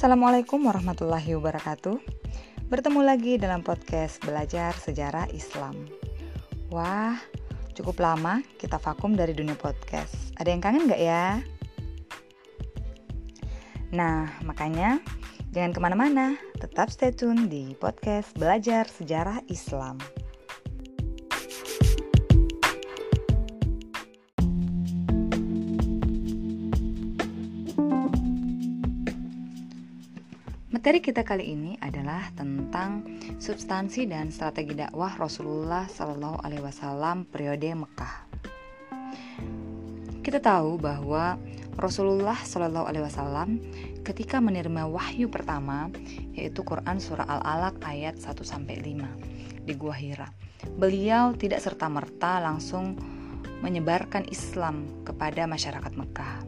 Assalamualaikum warahmatullahi wabarakatuh. Bertemu lagi dalam podcast Belajar Sejarah Islam. Wah, cukup lama kita vakum dari dunia podcast. Ada yang kangen gak ya? Nah, makanya jangan ke mana-mana, tetap stay tune di podcast Belajar Sejarah Islam. Materi kita kali ini adalah tentang substansi dan strategi dakwah Rasulullah Shallallahu Alaihi Wasallam periode Mekah. Kita tahu bahwa Rasulullah Shallallahu Alaihi Wasallam ketika menerima wahyu pertama yaitu Quran surah Al-Alaq ayat 1 sampai 5 di Gua Hira. Beliau tidak serta-merta langsung menyebarkan Islam kepada masyarakat Mekah.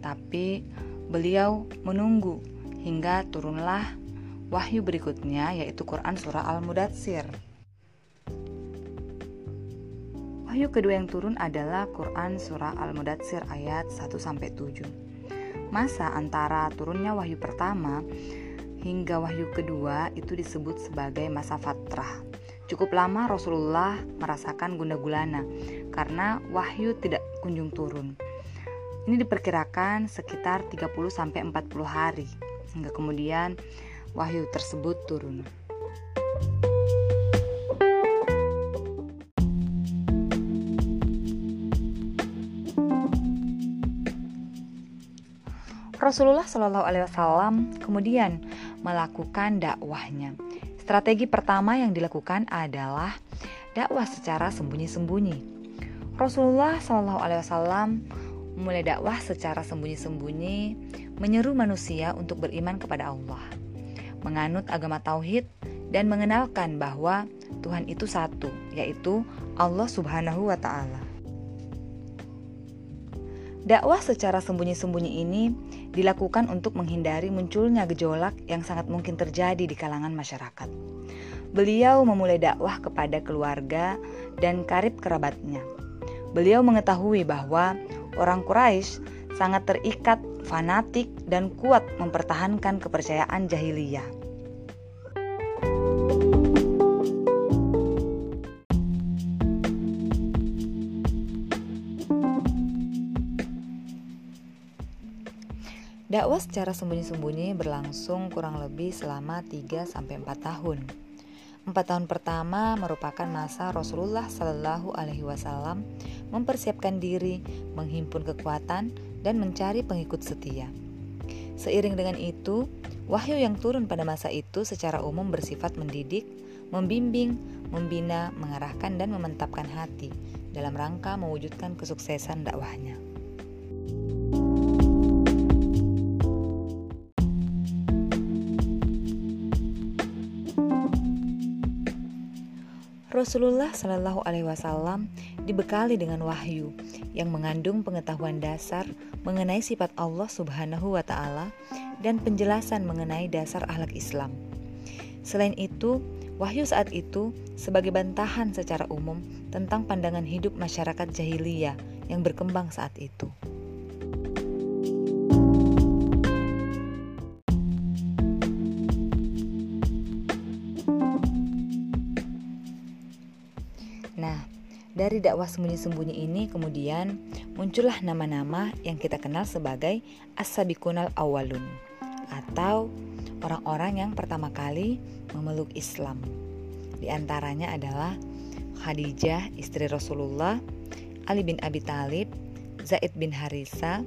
Tapi beliau menunggu hingga turunlah wahyu berikutnya yaitu Quran surah Al-Mudatsir. Wahyu kedua yang turun adalah Quran surah Al-Mudatsir ayat 1 sampai 7. Masa antara turunnya wahyu pertama hingga wahyu kedua itu disebut sebagai masa fatrah. Cukup lama Rasulullah merasakan gunda gulana karena wahyu tidak kunjung turun. Ini diperkirakan sekitar 30 sampai 40 hari hingga kemudian wahyu tersebut turun. Rasulullah Shallallahu Alaihi Wasallam kemudian melakukan dakwahnya. Strategi pertama yang dilakukan adalah dakwah secara sembunyi-sembunyi. Rasulullah Shallallahu Alaihi Wasallam memulai dakwah secara sembunyi-sembunyi, menyeru manusia untuk beriman kepada Allah, menganut agama tauhid, dan mengenalkan bahwa Tuhan itu satu, yaitu Allah Subhanahu wa Ta'ala. Dakwah secara sembunyi-sembunyi ini dilakukan untuk menghindari munculnya gejolak yang sangat mungkin terjadi di kalangan masyarakat. Beliau memulai dakwah kepada keluarga dan karib kerabatnya. Beliau mengetahui bahwa orang Quraisy sangat terikat, fanatik, dan kuat mempertahankan kepercayaan jahiliyah. Dakwah secara sembunyi-sembunyi berlangsung kurang lebih selama 3-4 tahun. Empat tahun pertama merupakan masa Rasulullah Shallallahu Alaihi Wasallam mempersiapkan diri, menghimpun kekuatan, dan mencari pengikut setia. Seiring dengan itu, wahyu yang turun pada masa itu secara umum bersifat mendidik, membimbing, membina, mengarahkan, dan mementapkan hati dalam rangka mewujudkan kesuksesan dakwahnya. Rasulullah Shallallahu Alaihi Wasallam dibekali dengan wahyu yang mengandung pengetahuan dasar mengenai sifat Allah Subhanahu wa Ta'ala dan penjelasan mengenai dasar akhlak Islam. Selain itu, wahyu saat itu sebagai bantahan secara umum tentang pandangan hidup masyarakat jahiliyah yang berkembang saat itu. Dari dakwah sembunyi-sembunyi ini kemudian muncullah nama-nama yang kita kenal sebagai as-sabiqunal awalun atau orang-orang yang pertama kali memeluk Islam. Di antaranya adalah Khadijah istri Rasulullah, Ali bin Abi Talib, Zaid bin Harisa,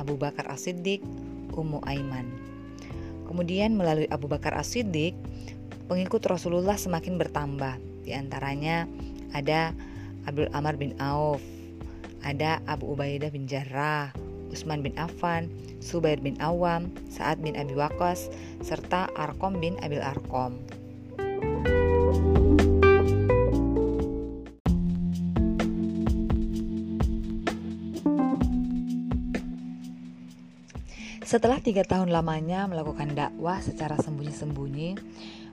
Abu Bakar As-Siddiq, Ummu Aiman. Kemudian melalui Abu Bakar As-Siddiq, pengikut Rasulullah semakin bertambah. Di antaranya ada Abdul Amar bin Auf, ada Abu Ubaidah bin Jarrah, Utsman bin Affan, Subair bin Awam, Sa'ad bin Abi Waqqas, serta Arkom bin Abil Arkom. Setelah tiga tahun lamanya melakukan dakwah secara sembunyi-sembunyi,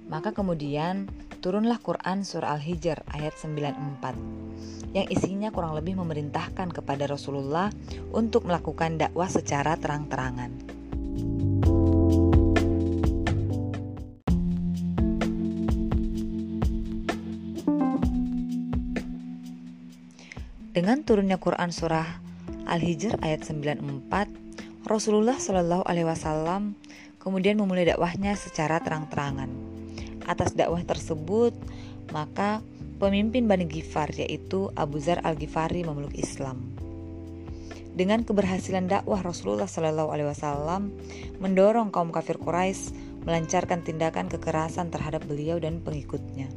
maka kemudian turunlah Quran Surah Al-Hijr ayat 94 yang isinya kurang lebih memerintahkan kepada Rasulullah untuk melakukan dakwah secara terang-terangan. Dengan turunnya Quran surah Al-Hijr ayat 94, Rasulullah Shallallahu alaihi wasallam kemudian memulai dakwahnya secara terang-terangan. Atas dakwah tersebut, maka pemimpin Bani Gifar yaitu Abu Zar Al-Ghifari memeluk Islam. Dengan keberhasilan dakwah Rasulullah Shallallahu alaihi wasallam mendorong kaum kafir Quraisy melancarkan tindakan kekerasan terhadap beliau dan pengikutnya.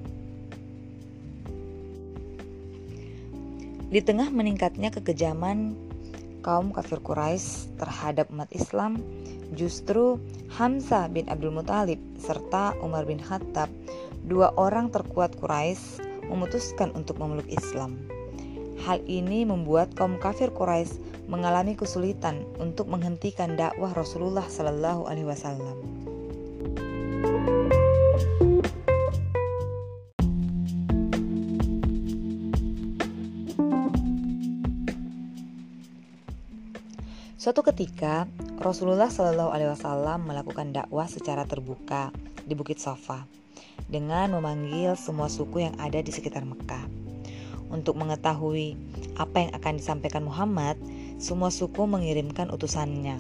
Di tengah meningkatnya kekejaman kaum kafir Quraisy terhadap umat Islam, justru Hamzah bin Abdul Muthalib serta Umar bin Khattab, dua orang terkuat Quraisy, memutuskan untuk memeluk Islam. Hal ini membuat kaum kafir Quraisy mengalami kesulitan untuk menghentikan dakwah Rasulullah Shallallahu Alaihi Wasallam. Suatu ketika, Rasulullah Shallallahu Alaihi Wasallam melakukan dakwah secara terbuka di Bukit Safa dengan memanggil semua suku yang ada di sekitar Mekah. Untuk mengetahui apa yang akan disampaikan Muhammad, semua suku mengirimkan utusannya.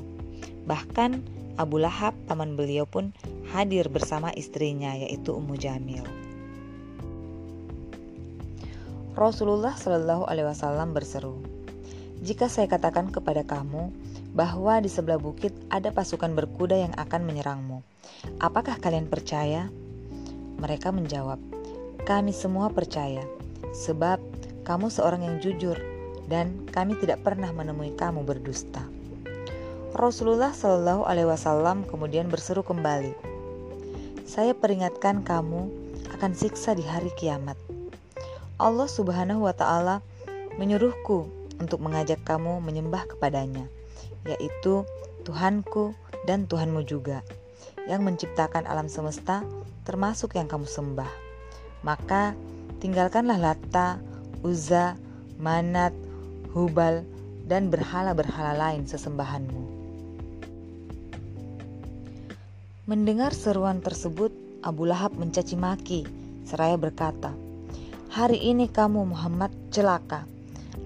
Bahkan Abu Lahab, paman beliau pun hadir bersama istrinya yaitu Ummu Jamil. Rasulullah Shallallahu Alaihi Wasallam berseru, "Jika saya katakan kepada kamu bahwa di sebelah bukit ada pasukan berkuda yang akan menyerangmu. Apakah kalian percaya? Mereka menjawab, "Kami semua percaya, sebab kamu seorang yang jujur, dan kami tidak pernah menemui kamu berdusta." Rasulullah Shallallahu Alaihi Wasallam kemudian berseru kembali, "Saya peringatkan kamu akan siksa di hari kiamat. Allah Subhanahu wa Ta'ala menyuruhku untuk mengajak kamu menyembah kepadanya." yaitu Tuhanku dan Tuhanmu juga, yang menciptakan alam semesta termasuk yang kamu sembah. Maka tinggalkanlah Lata, Uzza, Manat, Hubal, dan berhala-berhala lain sesembahanmu. Mendengar seruan tersebut, Abu Lahab mencaci maki, seraya berkata, Hari ini kamu Muhammad celaka,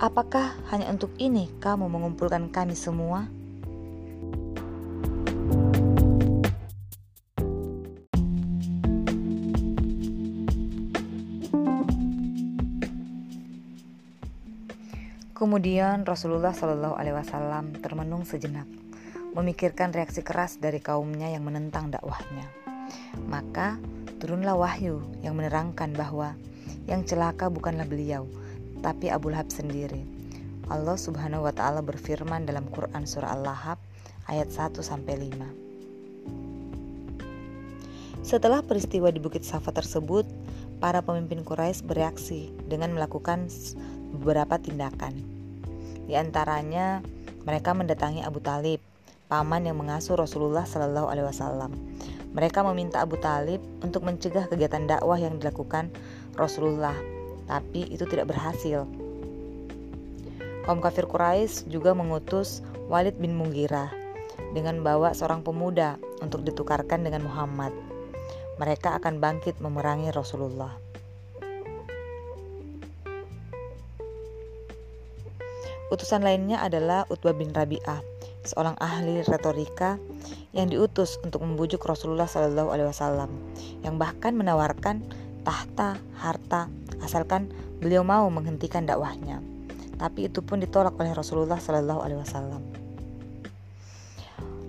Apakah hanya untuk ini kamu mengumpulkan kami semua? Kemudian Rasulullah Shallallahu Alaihi Wasallam termenung sejenak, memikirkan reaksi keras dari kaumnya yang menentang dakwahnya. Maka turunlah wahyu yang menerangkan bahwa yang celaka bukanlah beliau, tapi Abu Lahab sendiri. Allah Subhanahu wa taala berfirman dalam Quran surah Al-Lahab ayat 1 sampai 5. Setelah peristiwa di Bukit Safa tersebut, para pemimpin Quraisy bereaksi dengan melakukan beberapa tindakan. Di antaranya, mereka mendatangi Abu Talib, paman yang mengasuh Rasulullah Shallallahu Alaihi Wasallam. Mereka meminta Abu Talib untuk mencegah kegiatan dakwah yang dilakukan Rasulullah tapi itu tidak berhasil. Kaum kafir Quraisy juga mengutus Walid bin Mughirah dengan bawa seorang pemuda untuk ditukarkan dengan Muhammad. Mereka akan bangkit memerangi Rasulullah. Utusan lainnya adalah Utbah bin Rabi'ah, seorang ahli retorika yang diutus untuk membujuk Rasulullah Shallallahu Alaihi Wasallam, yang bahkan menawarkan tahta, harta, asalkan beliau mau menghentikan dakwahnya. Tapi itu pun ditolak oleh Rasulullah Shallallahu Alaihi Wasallam.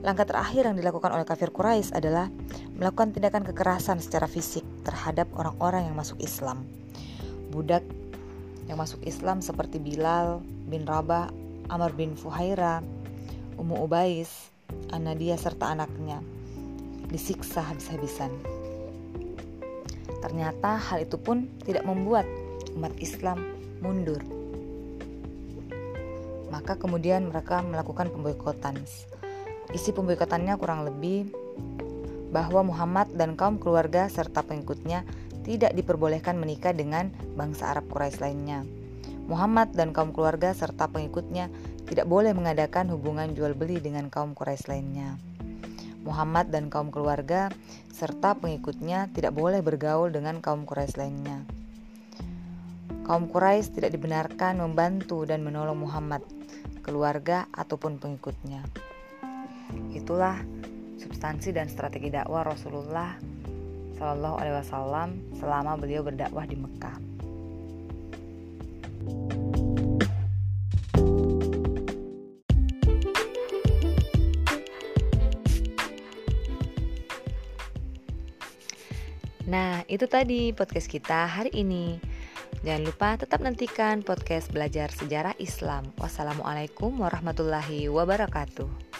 Langkah terakhir yang dilakukan oleh kafir Quraisy adalah melakukan tindakan kekerasan secara fisik terhadap orang-orang yang masuk Islam. Budak yang masuk Islam seperti Bilal bin Rabah, Amr bin Fuhaira, Ummu Ubais, Anadia serta anaknya disiksa habis-habisan. Ternyata hal itu pun tidak membuat umat Islam mundur. Maka kemudian mereka melakukan pemboikotan. Isi pemboikotannya kurang lebih bahwa Muhammad dan kaum keluarga serta pengikutnya tidak diperbolehkan menikah dengan bangsa Arab Quraisy lainnya. Muhammad dan kaum keluarga serta pengikutnya tidak boleh mengadakan hubungan jual beli dengan kaum Quraisy lainnya. Muhammad dan kaum keluarga serta pengikutnya tidak boleh bergaul dengan kaum Quraisy lainnya. kaum Quraisy tidak dibenarkan membantu dan menolong Muhammad, keluarga ataupun pengikutnya. Itulah substansi dan strategi dakwah Rasulullah Shallallahu Alaihi Wasallam selama beliau berdakwah di Mekah. Nah, itu tadi podcast kita hari ini. Jangan lupa tetap nantikan podcast belajar sejarah Islam. Wassalamualaikum warahmatullahi wabarakatuh.